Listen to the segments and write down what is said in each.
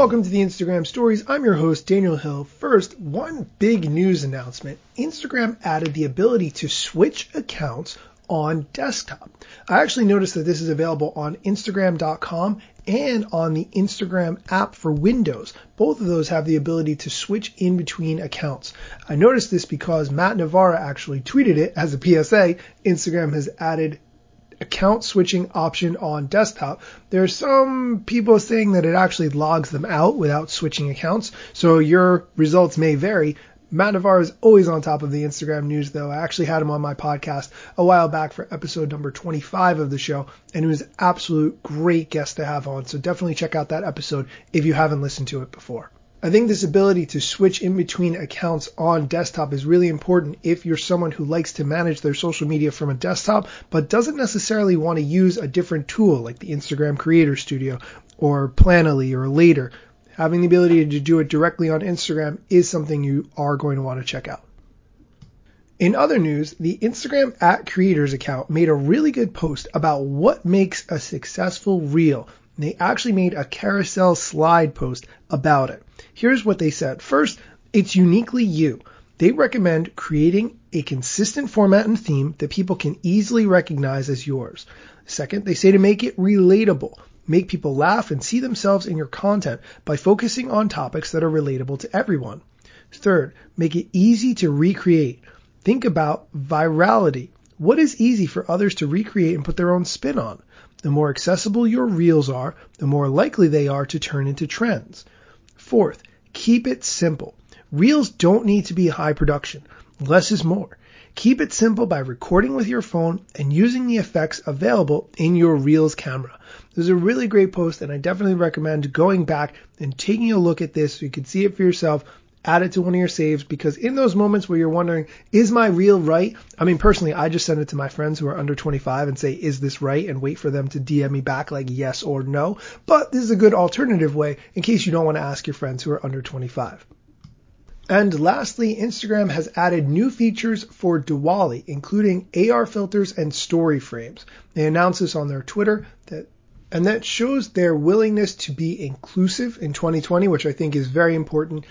Welcome to the Instagram Stories. I'm your host, Daniel Hill. First, one big news announcement. Instagram added the ability to switch accounts on desktop. I actually noticed that this is available on Instagram.com and on the Instagram app for Windows. Both of those have the ability to switch in between accounts. I noticed this because Matt Navarra actually tweeted it as a PSA. Instagram has added account switching option on desktop. There are some people saying that it actually logs them out without switching accounts, so your results may vary. Matt Navarra is always on top of the Instagram news, though. I actually had him on my podcast a while back for episode number 25 of the show, and he was an absolute great guest to have on. So definitely check out that episode if you haven't listened to it before. I think this ability to switch in between accounts on desktop is really important if you're someone who likes to manage their social media from a desktop, but doesn't necessarily want to use a different tool like the Instagram Creator Studio or Planoly or Later. Having the ability to do it directly on Instagram is something you are going to want to check out. In other news, the Instagram at creators account made a really good post about what makes a successful reel. They actually made a carousel slide post about it. Here's what they said. First, it's uniquely you. They recommend creating a consistent format and theme that people can easily recognize as yours. Second, they say to make it relatable. Make people laugh and see themselves in your content by focusing on topics that are relatable to everyone. Third, make it easy to recreate. Think about virality. What is easy for others to recreate and put their own spin on? The more accessible your reels are, the more likely they are to turn into trends. Fourth, Keep it simple. Reels don't need to be high production. Less is more. Keep it simple by recording with your phone and using the effects available in your Reels camera. This is a really great post and I definitely recommend going back and taking a look at this so you can see it for yourself add it to one of your saves because in those moments where you're wondering, is my reel right? I mean, personally, I just send it to my friends who are under 25 and say, is this right? And wait for them to DM me back like yes or no. But this is a good alternative way in case you don't want to ask your friends who are under 25. And lastly, Instagram has added new features for Diwali, including AR filters and story frames. They announced this on their Twitter that and that shows their willingness to be inclusive in 2020, which I think is very important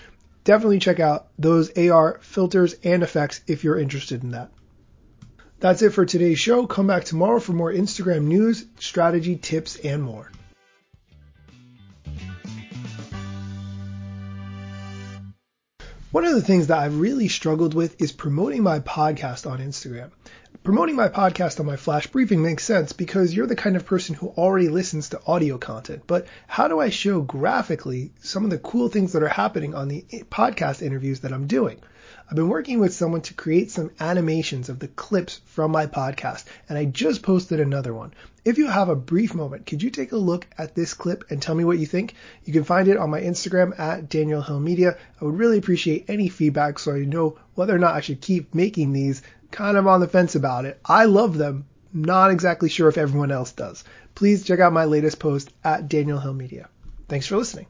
definitely check out those AR filters and effects if you're interested in that. That's it for today's show. Come back tomorrow for more Instagram news, strategy, tips, and more. One of the things that I've really struggled with is promoting my podcast on Instagram promoting my podcast on my flash briefing makes sense because you're the kind of person who already listens to audio content. But how do I show graphically some of the cool things that are happening on the podcast interviews that I'm doing? I've been working with someone to create some animations of the clips from my podcast, and I just posted another one. If you have a brief moment, could you take a look at this clip and tell me what you think? You can find it on my Instagram at Daniel Hill Media. I would really appreciate any feedback so I know whether or not I should keep making these kind of on the fence about it. I love them. Not exactly sure if everyone else does. Please check out my latest post at Daniel Hill Media. Thanks for listening.